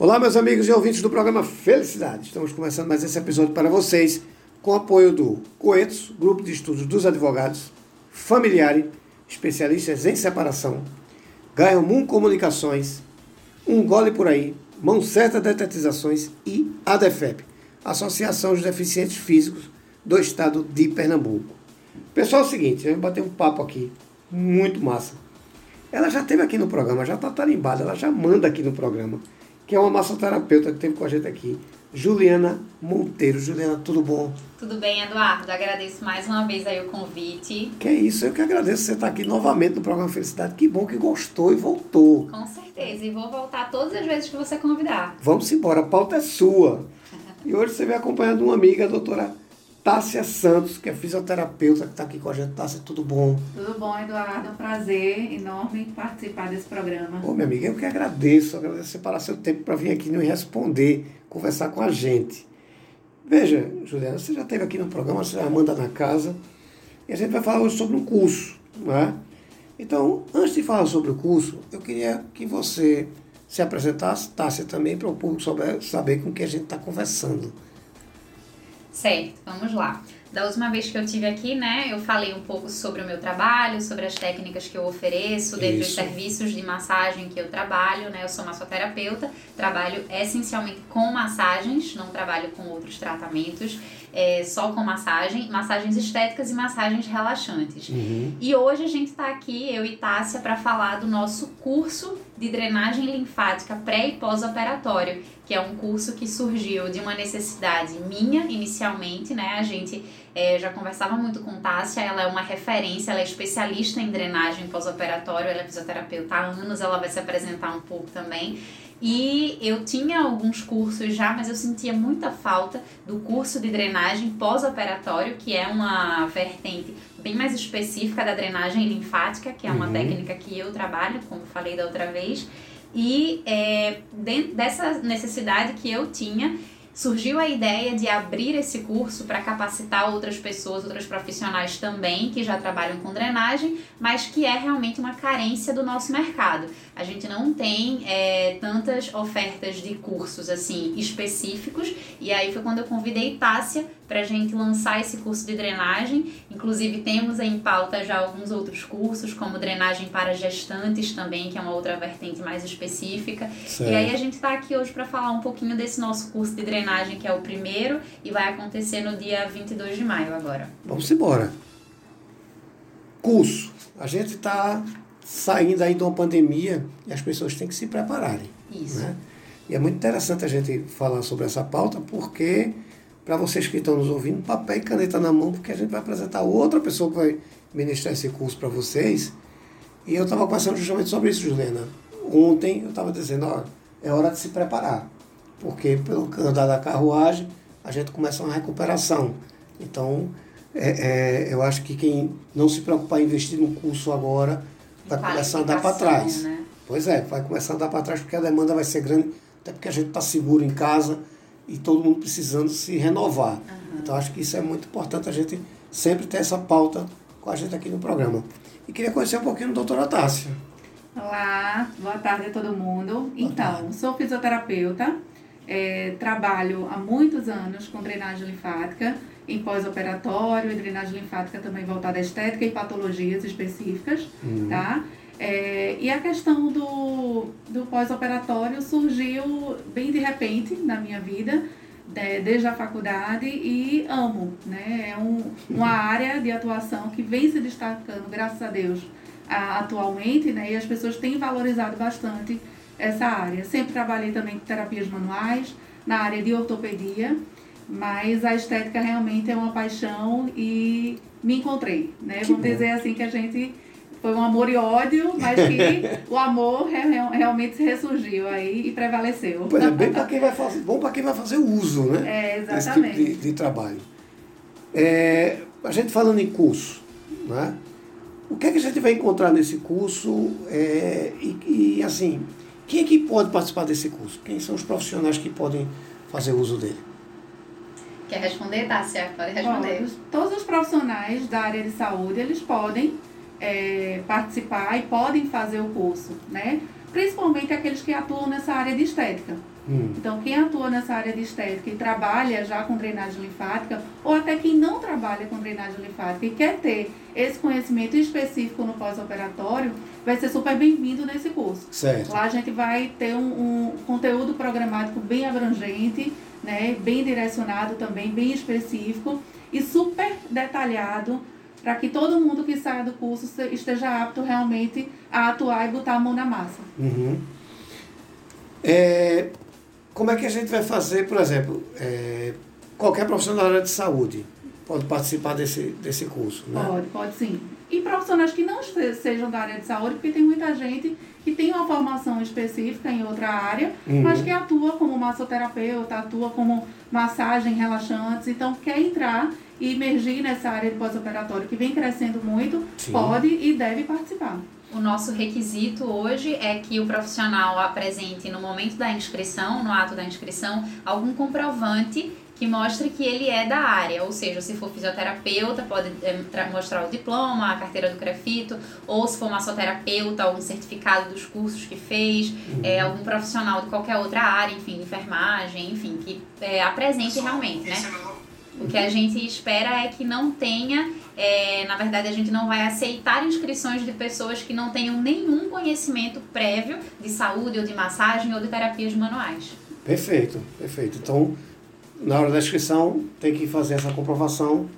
Olá, meus amigos e ouvintes do programa Felicidade. Estamos começando mais esse episódio para vocês com apoio do Coetos, Grupo de Estudos dos Advogados, Familiare, especialistas em separação, Gaiamum Comunicações, Um Gole Por Aí, Mão Certa Detetizações e ADEFEP, Associação dos Deficientes Físicos do Estado de Pernambuco. Pessoal, é o seguinte, eu bater um papo aqui, muito massa. Ela já esteve aqui no programa, já está tarimbada, ela já manda aqui no programa que é uma massoterapeuta que teve com a gente aqui, Juliana Monteiro. Juliana, tudo bom? Tudo bem, Eduardo. Agradeço mais uma vez aí o convite. Que é isso, eu que agradeço você estar aqui novamente no programa Felicidade. Que bom que gostou e voltou. Com certeza, e vou voltar todas as vezes que você convidar. Vamos embora, a pauta é sua. e hoje você vem acompanhando uma amiga, a doutora Tássia Santos, que é fisioterapeuta, que está aqui com a gente. Tássia, tudo bom? Tudo bom, Eduardo. É um prazer enorme participar desse programa. Ô, minha amiga, eu que agradeço. Agradeço você parar seu tempo para vir aqui nos responder, conversar com a gente. Veja, Juliana, você já esteve aqui no programa, você já manda na casa. E a gente vai falar hoje sobre um curso, não é? Então, antes de falar sobre o curso, eu queria que você se apresentasse, Tássia, também, para o público saber, saber com quem a gente está conversando. Certo, vamos lá. Da última vez que eu tive aqui, né, eu falei um pouco sobre o meu trabalho, sobre as técnicas que eu ofereço, dentre os serviços de massagem que eu trabalho, né, eu sou massoterapeuta, trabalho essencialmente com massagens, não trabalho com outros tratamentos, é, só com massagem, massagens estéticas e massagens relaxantes. Uhum. E hoje a gente está aqui, eu e Tássia, para falar do nosso curso de drenagem linfática pré e pós-operatório, que é um curso que surgiu de uma necessidade minha inicialmente, né? A gente é, já conversava muito com Tássia, ela é uma referência, ela é especialista em drenagem pós-operatório, ela é fisioterapeuta há anos, ela vai se apresentar um pouco também. E eu tinha alguns cursos já, mas eu sentia muita falta do curso de drenagem pós-operatório, que é uma vertente bem mais específica da drenagem linfática, que é uma uhum. técnica que eu trabalho, como falei da outra vez. E é, dentro dessa necessidade que eu tinha, surgiu a ideia de abrir esse curso para capacitar outras pessoas, outros profissionais também que já trabalham com drenagem, mas que é realmente uma carência do nosso mercado. A gente não tem é, tantas ofertas de cursos assim específicos e aí foi quando eu convidei Tássia para a gente lançar esse curso de drenagem. Inclusive, temos em pauta já alguns outros cursos, como drenagem para gestantes também, que é uma outra vertente mais específica. Certo. E aí, a gente está aqui hoje para falar um pouquinho desse nosso curso de drenagem, que é o primeiro e vai acontecer no dia 22 de maio agora. Vamos embora. Curso. A gente está saindo aí de uma pandemia e as pessoas têm que se prepararem. Isso. Né? E é muito interessante a gente falar sobre essa pauta porque para vocês que estão nos ouvindo, papel e caneta na mão, porque a gente vai apresentar outra pessoa que vai ministrar esse curso para vocês. E eu estava conversando justamente sobre isso, Juliana. Ontem eu estava dizendo, ó, é hora de se preparar, porque pelo andar da carruagem a gente começa uma recuperação. Então, é, é, eu acho que quem não se preocupar em investir no curso agora vai começar a andar para trás. Né? Pois é, vai começar a andar para trás porque a demanda vai ser grande, até porque a gente está seguro em casa e todo mundo precisando se renovar. Uhum. Então acho que isso é muito importante a gente sempre ter essa pauta com a gente aqui no programa. E queria conhecer um pouquinho do doutora Tássia. Olá, boa tarde a todo mundo. Boa então, tarde. sou fisioterapeuta, é, trabalho há muitos anos com drenagem linfática em pós-operatório e drenagem linfática também voltada à estética e patologias específicas, uhum. tá? É, e a questão do, do pós-operatório surgiu bem de repente na minha vida, de, desde a faculdade, e amo. Né? É um, uma área de atuação que vem se destacando, graças a Deus, a, atualmente, né? e as pessoas têm valorizado bastante essa área. Sempre trabalhei também com terapias manuais, na área de ortopedia, mas a estética realmente é uma paixão e me encontrei. Né? Vamos dizer assim que a gente foi um amor e ódio, mas que o amor realmente ressurgiu aí e prevaleceu. Pois é, bem para quem vai fazer, bom para quem vai fazer uso, né? É, exatamente. Desse tipo de, de trabalho. É, a gente falando em curso, né? O que é que a gente vai encontrar nesse curso? É, e, e, assim, quem é que pode participar desse curso? Quem são os profissionais que podem fazer uso dele? Quer responder, Tássia? Pode responder. Bom, todos os profissionais da área de saúde, eles podem é, participar e podem fazer o curso, né? principalmente aqueles que atuam nessa área de estética. Hum. Então, quem atua nessa área de estética e trabalha já com drenagem linfática, ou até quem não trabalha com drenagem linfática e quer ter esse conhecimento específico no pós-operatório, vai ser super bem-vindo nesse curso. Certo. Lá a gente vai ter um, um conteúdo programático bem abrangente, né, bem direcionado também, bem específico e super detalhado para que todo mundo que saia do curso esteja apto realmente a atuar e botar a mão na massa. Uhum. É, como é que a gente vai fazer, por exemplo, é, qualquer profissional da área de saúde pode participar desse, desse curso, né? Pode, pode sim. E profissionais que não sejam da área de saúde, porque tem muita gente que tem uma formação específica em outra área, uhum. mas que atua como massoterapeuta, atua como massagem relaxantes, então quer entrar e emergir nessa área de pós-operatório que vem crescendo muito, Sim. pode e deve participar. O nosso requisito hoje é que o profissional apresente no momento da inscrição, no ato da inscrição, algum comprovante que mostre que ele é da área, ou seja, se for fisioterapeuta, pode é, mostrar o diploma, a carteira do CREFITO, ou se for massoterapeuta, algum certificado dos cursos que fez, uhum. é, algum profissional de qualquer outra área, enfim, enfermagem, enfim, que é, apresente realmente, né? O que a gente espera é que não tenha, é, na verdade, a gente não vai aceitar inscrições de pessoas que não tenham nenhum conhecimento prévio de saúde ou de massagem ou de terapias manuais. Perfeito, perfeito. Então, na hora da inscrição tem que fazer essa comprovação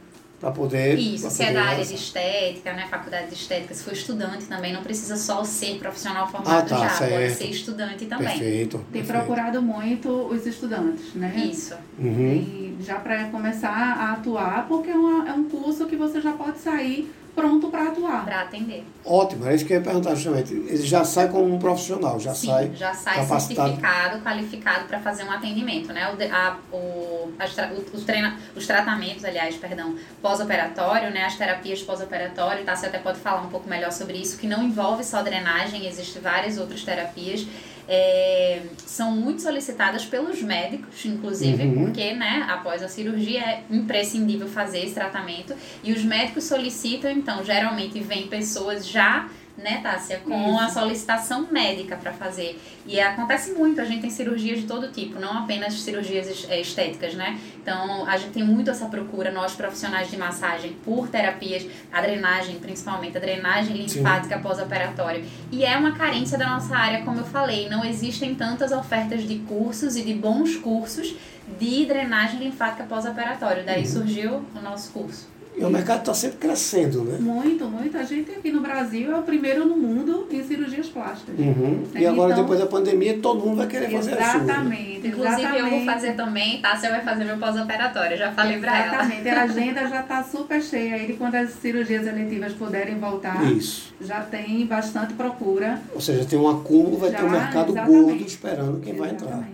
para poder. Isso, se é da área de estética, né? Faculdade de estética, se for estudante também, não precisa só ser profissional formado ah, tá, já, certo. pode ser estudante também. Perfeito. Tem perfeito. procurado muito os estudantes, né? Isso. Uhum. Já para começar a atuar, porque é, uma, é um curso que você já pode sair pronto para atuar. Para atender. Ótimo, é isso que eu ia perguntar justamente. Ele já sai como um profissional, já Sim, sai. Já sai capacitado. certificado, qualificado para fazer um atendimento, né? O, a, o, as, os, treina, os tratamentos, aliás, perdão, pós-operatório, né? As terapias pós-operatório, tá? Você até pode falar um pouco melhor sobre isso, que não envolve só drenagem, existem várias outras terapias é, são muito solicitadas pelos médicos, inclusive, uhum. porque, né, após a cirurgia é imprescindível fazer esse tratamento. E os médicos solicitam, então, geralmente vêm pessoas já né, Tássia, com Isso. a solicitação médica para fazer. E acontece muito, a gente tem cirurgias de todo tipo, não apenas cirurgias é, estéticas, né? Então, a gente tem muito essa procura, nós profissionais de massagem, por terapias, a drenagem, principalmente, a drenagem linfática pós-operatório. E é uma carência da nossa área, como eu falei, não existem tantas ofertas de cursos e de bons cursos de drenagem linfática pós-operatório. Daí uhum. surgiu o nosso curso. E o mercado está sempre crescendo, né? Muito, muito. A gente aqui no Brasil é o primeiro no mundo em cirurgias plásticas. Uhum. Né? E agora, então, depois da pandemia, todo mundo vai querer fazer exatamente, a sua. Exatamente. Inclusive, eu vou fazer também, tá? Você vai fazer meu pós-operatório. Já falei para ela. Exatamente. A agenda já está super cheia aí de quando as cirurgias eletivas puderem voltar. Isso. Já tem bastante procura. Ou seja, tem um acúmulo, vai já, ter um mercado exatamente. gordo esperando quem exatamente. vai entrar.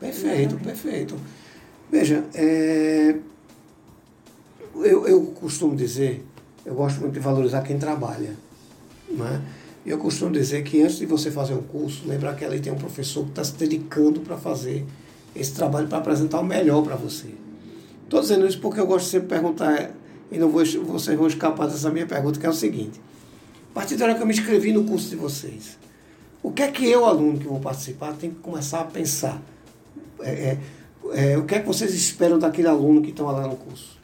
Perfeito, exatamente. perfeito. Veja, é eu, eu costumo dizer, eu gosto muito de valorizar quem trabalha. Né? Eu costumo dizer que antes de você fazer um curso, lembrar que ali tem um professor que está se dedicando para fazer esse trabalho, para apresentar o melhor para você. Estou dizendo isso porque eu gosto de sempre perguntar, e não vou, vocês vão escapar dessa minha pergunta, que é o seguinte. A partir da hora que eu me inscrevi no curso de vocês, o que é que eu, aluno que vou participar, tenho que começar a pensar? É, é, é, o que é que vocês esperam daquele aluno que estão lá no curso?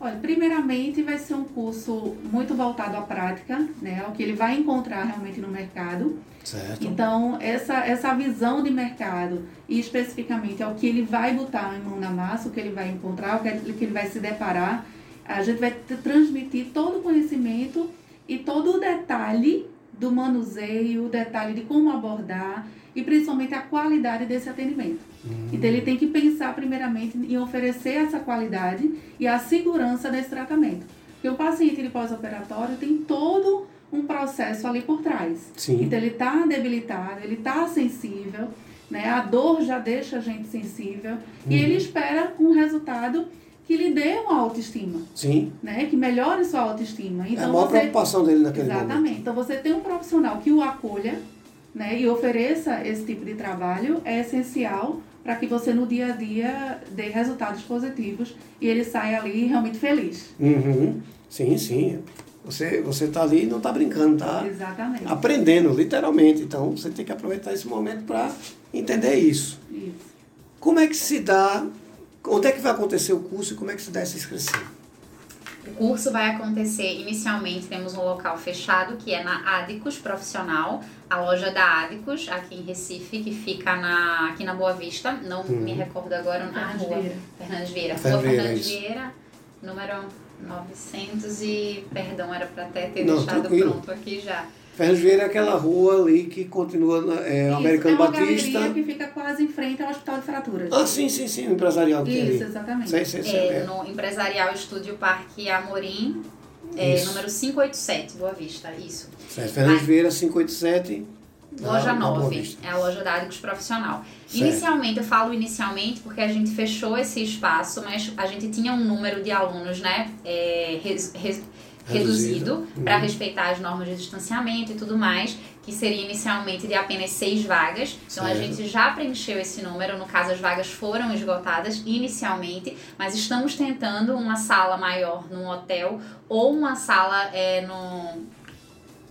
Olha, primeiramente vai ser um curso muito voltado à prática, né? Ao que ele vai encontrar realmente no mercado. Certo. Então, essa, essa visão de mercado e especificamente ao que ele vai botar em mão na massa, o que ele vai encontrar, o que ele vai se deparar, a gente vai transmitir todo o conhecimento e todo o detalhe do manuseio, o detalhe de como abordar e principalmente a qualidade desse atendimento. Uhum. Então ele tem que pensar primeiramente em oferecer essa qualidade e a segurança desse tratamento. Porque o paciente pós-operatório tem todo um processo ali por trás. Sim. Então ele está debilitado, ele está sensível, né? a dor já deixa a gente sensível uhum. e ele espera um resultado que lhe dê uma autoestima. Sim. Né? Que melhore sua autoestima. Então, é a maior você... preocupação dele naquele Exatamente. momento. Exatamente. Então você tem um profissional que o acolha né, e ofereça esse tipo de trabalho é essencial para que você no dia a dia dê resultados positivos e ele saia ali realmente feliz. Uhum. Sim, sim. Você você está ali e não está brincando, está aprendendo, literalmente. Então você tem que aproveitar esse momento para entender isso. Isso. Como é que se dá, onde é que vai acontecer o curso e como é que se dá essa inscrição? O curso vai acontecer inicialmente, temos um local fechado que é na Adicus Profissional, a loja da Adicus, aqui em Recife, que fica na, aqui na Boa Vista, não uhum. me recordo agora na rua. Fernandes Vieira. Rua Fernandes Vieira, número 900 e, perdão, era para até ter não, deixado tranquilo. pronto aqui já. Fernandes Vieira é aquela rua ali que continua é, Isso, Americano é uma Batista. que fica quase em frente ao Hospital de Fraturas. Ah, sim, sim, sim, o empresarial que Isso, ali. Isso, exatamente. Sei, sei, sei, é, é. No Empresarial Estúdio Parque Amorim, é, número 587, Boa Vista, isso. Certo, Fernandes Vieira 587. Loja 9, é a loja da Adicos Profissional. Certo. Inicialmente, eu falo inicialmente porque a gente fechou esse espaço, mas a gente tinha um número de alunos, né, é, res, res, reduzido uhum. para respeitar as normas de distanciamento e tudo mais, que seria inicialmente de apenas seis vagas. Então certo. a gente já preencheu esse número, no caso as vagas foram esgotadas inicialmente, mas estamos tentando uma sala maior num hotel ou uma sala é, no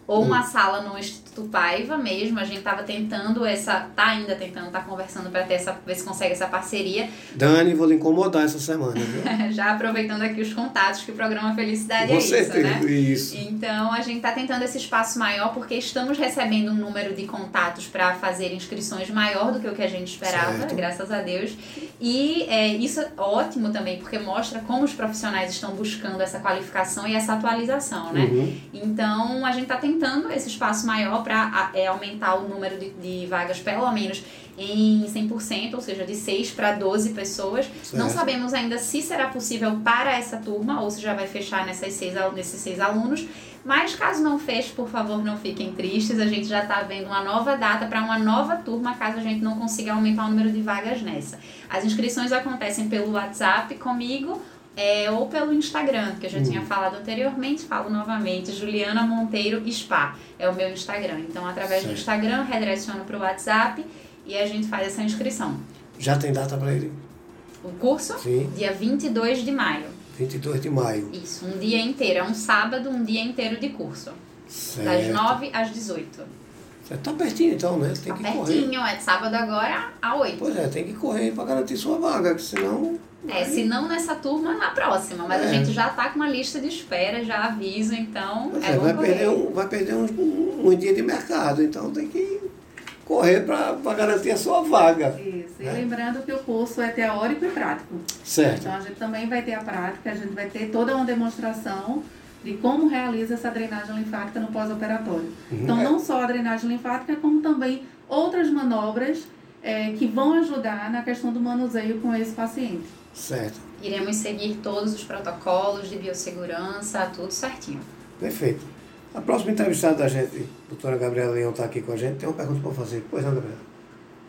ou uma hum. sala no Instituto Paiva mesmo. A gente tava tentando essa, tá ainda tentando, tá conversando para ter essa, ver se consegue essa parceria. Dani, vou lhe incomodar essa semana, viu? Já aproveitando aqui os contatos que o programa Felicidade Você é isso, tem, né? Isso. Então a gente tá tentando esse espaço maior porque estamos recebendo um número de contatos para fazer inscrições maior do que o que a gente esperava, certo. graças a Deus. E é, isso é ótimo também, porque mostra como os profissionais estão buscando essa qualificação e essa atualização, né? Uhum. Então a gente tá tentando tentando esse espaço maior para é, aumentar o número de, de vagas, pelo menos em 100%, ou seja, de 6 para 12 pessoas. Certo. Não sabemos ainda se será possível para essa turma ou se já vai fechar nessas seis, nesses seis alunos. Mas caso não feche, por favor, não fiquem tristes. A gente já está vendo uma nova data para uma nova turma, caso a gente não consiga aumentar o número de vagas nessa. As inscrições acontecem pelo WhatsApp comigo é, ou pelo Instagram, que eu já tinha hum. falado anteriormente, falo novamente, Juliana Monteiro Spa é o meu Instagram. Então, através certo. do Instagram, redireciono para o WhatsApp e a gente faz essa inscrição. Já tem data para ele? O curso? Sim. Dia 22 de maio. 22 de maio. Isso, um dia inteiro. É um sábado, um dia inteiro de curso. Certo. Das 9 às 18. Você tá pertinho então, né? Tem tá que pertinho, correr. é de sábado agora a 8. Pois é, tem que correr para garantir sua vaga, que senão é, se não nessa turma, na próxima. Mas é. a gente já está com uma lista de espera, já aviso, então. é, é vai, perder um, vai perder um, um dia de mercado, então tem que correr para garantir a sua vaga. Isso. E né? lembrando que o curso é teórico e prático. Certo. Então a gente também vai ter a prática, a gente vai ter toda uma demonstração de como realiza essa drenagem linfática no pós-operatório. Uhum. Então, não só a drenagem linfática, como também outras manobras é, que vão ajudar na questão do manuseio com esse paciente. Certo. Iremos seguir todos os protocolos de biossegurança, tudo certinho. Perfeito. A próxima entrevistada da gente, a doutora Gabriela Leão, está aqui com a gente. Tem uma pergunta para fazer. Pois não, Gabriela?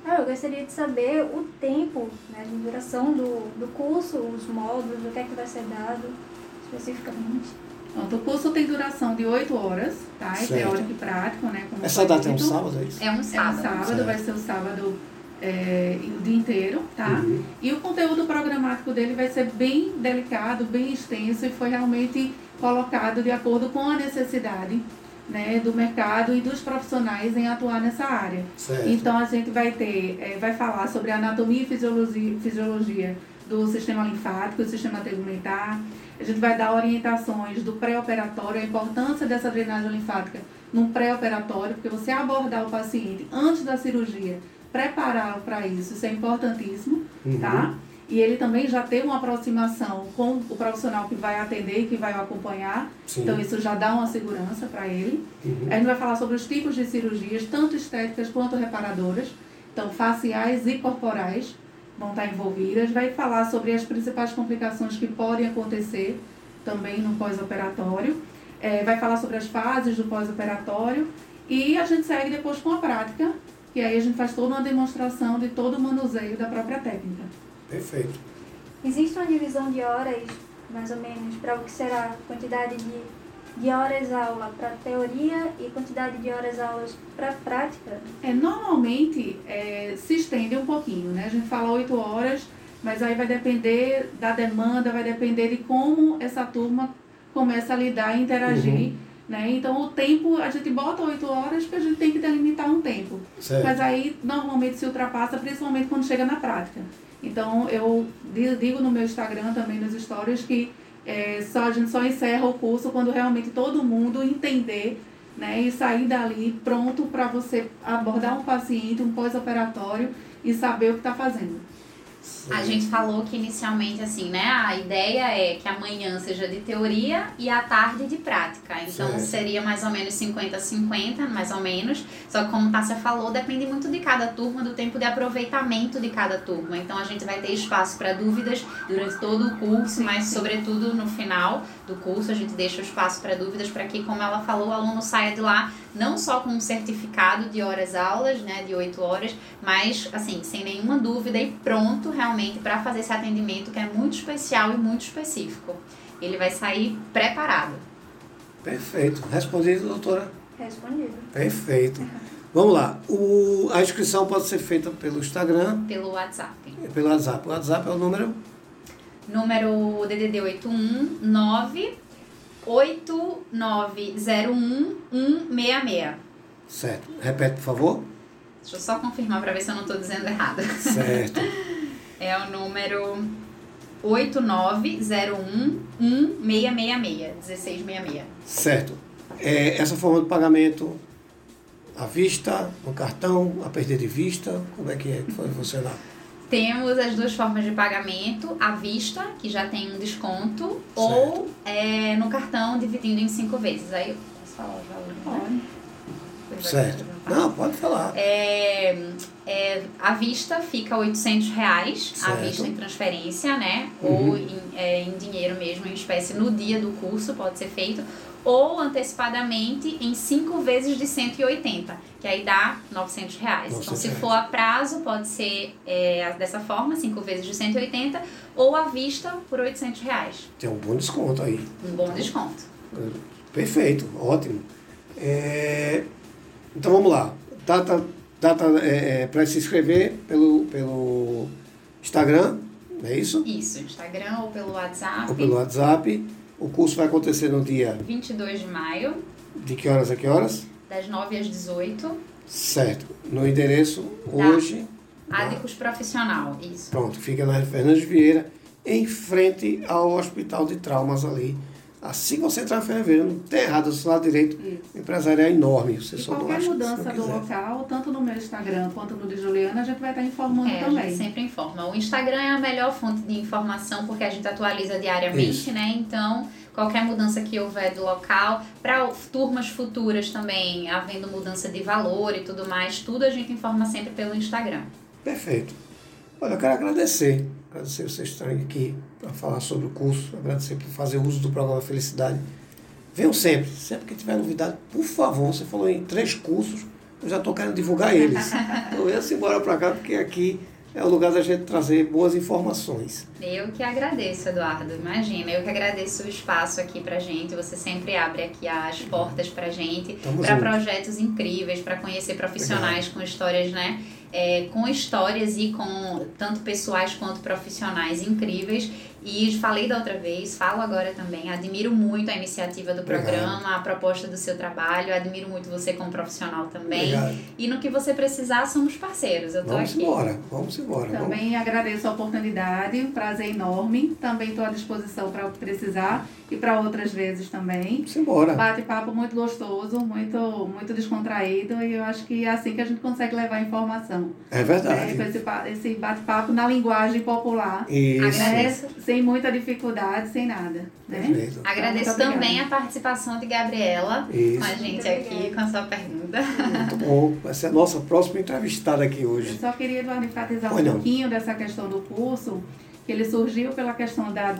Ah, eu gostaria de saber o tempo, né, de duração do, do curso, os módulos, o que é que vai ser dado especificamente. Pronto, o curso tem duração de 8 horas, tá? É teórico e prático, né? Essa data é um sábado, é isso? É um sábado. É um sábado, vai ser o sábado é, o dia inteiro, tá? Uhum. E o conteúdo programático dele vai ser bem delicado, bem extenso e foi realmente colocado de acordo com a necessidade né, do mercado e dos profissionais em atuar nessa área. Certo. Então a gente vai ter, é, vai falar sobre a anatomia e fisiologia, fisiologia do sistema linfático, do sistema tegumentar. A gente vai dar orientações do pré-operatório, a importância dessa drenagem linfática no pré-operatório, porque você abordar o paciente antes da cirurgia prepará-lo para isso, isso é importantíssimo, uhum. tá? E ele também já tem uma aproximação com o profissional que vai atender e que vai o acompanhar. Sim. Então, isso já dá uma segurança para ele. Uhum. A gente vai falar sobre os tipos de cirurgias, tanto estéticas quanto reparadoras. Então, faciais e corporais vão estar envolvidas. Vai falar sobre as principais complicações que podem acontecer também no pós-operatório. É, vai falar sobre as fases do pós-operatório. E a gente segue depois com a prática, que aí a gente faz toda uma demonstração de todo o manuseio da própria técnica. Perfeito. Existe uma divisão de horas, mais ou menos, para o que será a quantidade de, de horas aula para teoria e quantidade de horas aulas para prática? É, normalmente é, se estende um pouquinho, né? A gente fala oito horas, mas aí vai depender da demanda, vai depender de como essa turma começa a lidar e interagir. Uhum. Né? Então, o tempo, a gente bota 8 horas porque a gente tem que delimitar um tempo. Certo. Mas aí, normalmente, se ultrapassa, principalmente quando chega na prática. Então, eu digo no meu Instagram, também nos stories, que é, só, a gente só encerra o curso quando realmente todo mundo entender né, e sair dali pronto para você abordar um paciente, um pós-operatório e saber o que está fazendo. A gente falou que inicialmente, assim, né? A ideia é que amanhã seja de teoria e a tarde de prática. Então seria mais ou menos 50-50, mais ou menos. Só que como Tássia falou, depende muito de cada turma, do tempo de aproveitamento de cada turma. Então a gente vai ter espaço para dúvidas durante todo o curso, mas sobretudo no final do curso a gente deixa o espaço para dúvidas para que, como ela falou, o aluno saia de lá não só com um certificado de horas aulas, né, de 8 horas, mas assim, sem nenhuma dúvida e pronto realmente para fazer esse atendimento que é muito especial e muito específico. Ele vai sair preparado. Perfeito. Respondido, doutora? Respondido. Perfeito. Vamos lá. O, a inscrição pode ser feita pelo Instagram. Pelo WhatsApp. Pelo WhatsApp. O WhatsApp é o número? Número DDD 819 8901166. Certo. Repete, por favor. Deixa eu só confirmar para ver se eu não estou dizendo errado. Certo. é o número 890116666, 1666. Certo. É, essa forma de pagamento à vista, no cartão, a perder de vista, como é que é que vai funcionar? Temos as duas formas de pagamento, à vista, que já tem um desconto, certo. ou é, no cartão dividindo em cinco vezes. Aí eu posso falar o valor, né? Certo. Não, pode falar. É, é, à vista fica 800 reais, certo. à vista em transferência, né? Uhum. Ou em, é, em dinheiro mesmo, em espécie, no dia do curso pode ser feito ou antecipadamente em 5 vezes de 180, que aí dá 900 reais. 900 então, se for a prazo, pode ser é, dessa forma, 5 vezes de 180, ou à vista por 800 reais. Tem um bom desconto aí. Um bom desconto. Perfeito, ótimo. É, então vamos lá. Data, data é, é para se inscrever pelo, pelo Instagram, é isso? Isso, Instagram ou pelo WhatsApp. Ou pelo WhatsApp. O curso vai acontecer no dia 22 de maio. De que horas a que horas? Das 9 às 18. Certo. No endereço da hoje. Adicos da... Profissional, isso. Pronto, fica na Fernandes Vieira, em frente ao Hospital de Traumas ali. Assim que você entrar na Ferreira, não tem errado, do lado direito, Isso. o empresário é enorme. Você e só qualquer não mudança do local, tanto no meu Instagram quanto no de Juliana, a gente vai estar informando é, também. A gente sempre informa. O Instagram é a melhor fonte de informação porque a gente atualiza diariamente, Isso. né? Então, qualquer mudança que houver do local, para turmas futuras também, havendo mudança de valor e tudo mais, tudo a gente informa sempre pelo Instagram. Perfeito. Olha, eu quero agradecer, agradecer vocês estarem aqui para falar sobre o curso, agradecer por fazer uso do programa Felicidade. Venham sempre, sempre que tiver novidade, por favor, você falou em três cursos, eu já estou querendo divulgar eles. Então venha-se embora para cá, porque aqui é o lugar da gente trazer boas informações. Eu que agradeço, Eduardo. Imagina, eu que agradeço o espaço aqui pra gente. Você sempre abre aqui as portas pra gente, para projetos incríveis, para conhecer profissionais Legal. com histórias, né? É, com histórias e com tanto pessoais quanto profissionais incríveis e falei da outra vez, falo agora também. Admiro muito a iniciativa do programa, Obrigado. a proposta do seu trabalho. Admiro muito você como profissional também. Obrigado. E no que você precisar, somos parceiros. Eu tô vamos aqui. Embora, vamos embora. Também vamos. agradeço a oportunidade, um prazer enorme. Também estou à disposição para o que precisar e para outras vezes também. Vamos embora. Bate-papo muito gostoso, muito, muito descontraído. E eu acho que é assim que a gente consegue levar a informação. É verdade. É, esse, esse bate-papo na linguagem popular. Isso. Agradeço sem muita dificuldade, sem nada. Né? Agradeço então, também a participação de Gabriela Isso. com a gente aqui, com a sua pergunta. Muito bom. Vai ser a nossa próxima entrevistada aqui hoje. Eu só queria enfatizar um pouquinho dessa questão do curso, que ele surgiu pela questão da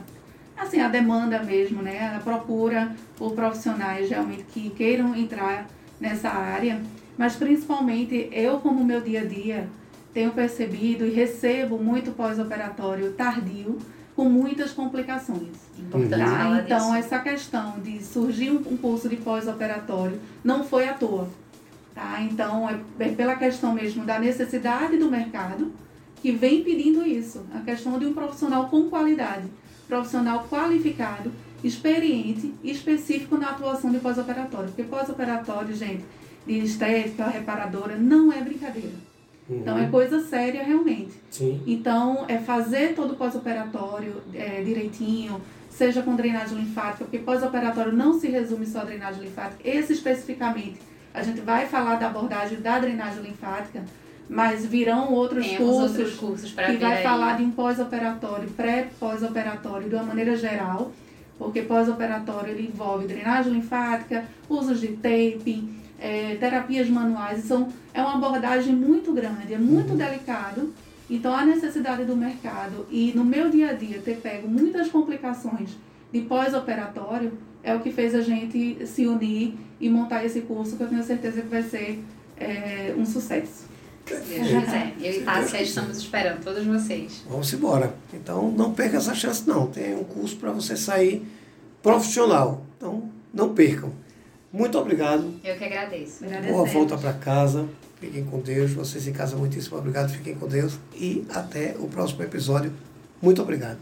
assim, a demanda mesmo, né? A procura por profissionais realmente que queiram entrar nessa área, mas principalmente eu como meu dia a dia tenho percebido e recebo muito pós-operatório tardio com muitas complicações. Importante tá? Então, disso. essa questão de surgir um curso de pós-operatório não foi à toa. Tá? Então, é pela questão mesmo da necessidade do mercado que vem pedindo isso. A questão de um profissional com qualidade, profissional qualificado experiente e específico na atuação de pós-operatório. Porque pós-operatório, gente, de estética, reparadora, não é brincadeira. Uhum. Então é coisa séria realmente. Sim. Então é fazer todo o pós-operatório é, direitinho, seja com drenagem linfática, porque pós-operatório não se resume só a drenagem linfática. Esse especificamente, a gente vai falar da abordagem da drenagem linfática, mas virão outros Temos cursos, outros cursos que vai aí. falar de um pós-operatório, pré-pós-operatório de uma maneira geral, porque pós-operatório ele envolve drenagem linfática, usos de taping, é, terapias manuais, são, é uma abordagem muito grande, é muito uhum. delicado. Então, a necessidade do mercado e no meu dia a dia ter pego muitas complicações de pós-operatório é o que fez a gente se unir e montar esse curso que eu tenho certeza que vai ser é, um sucesso. É, eu e Tássia estamos esperando todos vocês. Vamos embora. Então não perca essa chance não. Tem um curso para você sair profissional. Então não percam. Muito obrigado. Eu que agradeço. Boa volta para casa. Fiquem com Deus. Vocês em casa, muitíssimo obrigado. Fiquem com Deus. E até o próximo episódio. Muito obrigado.